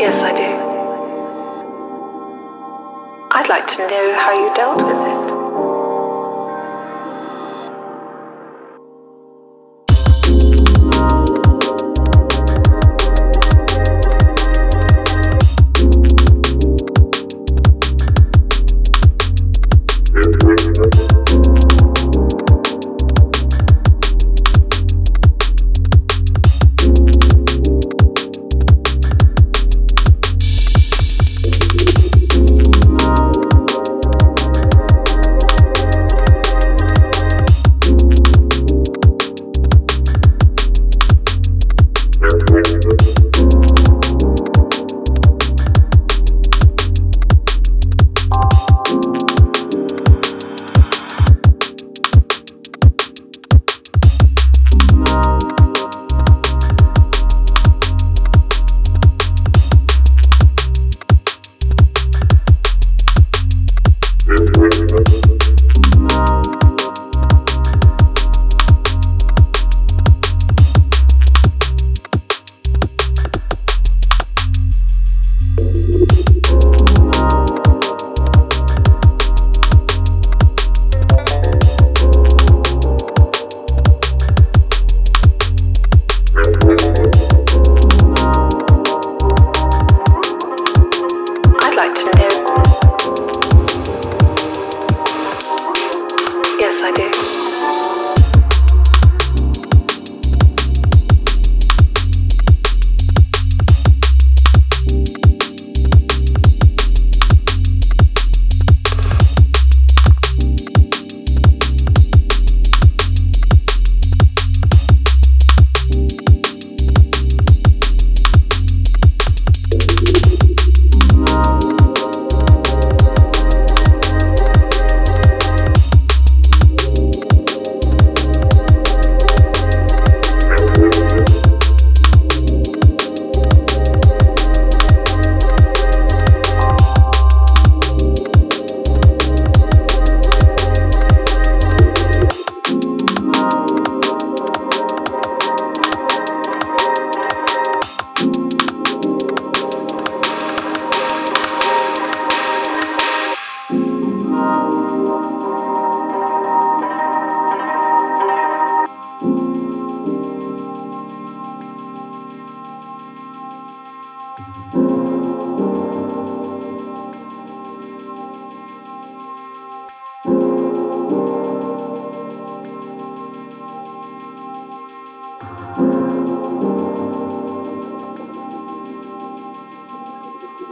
Yes, I do. I'd like to know how you dealt with it.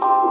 you.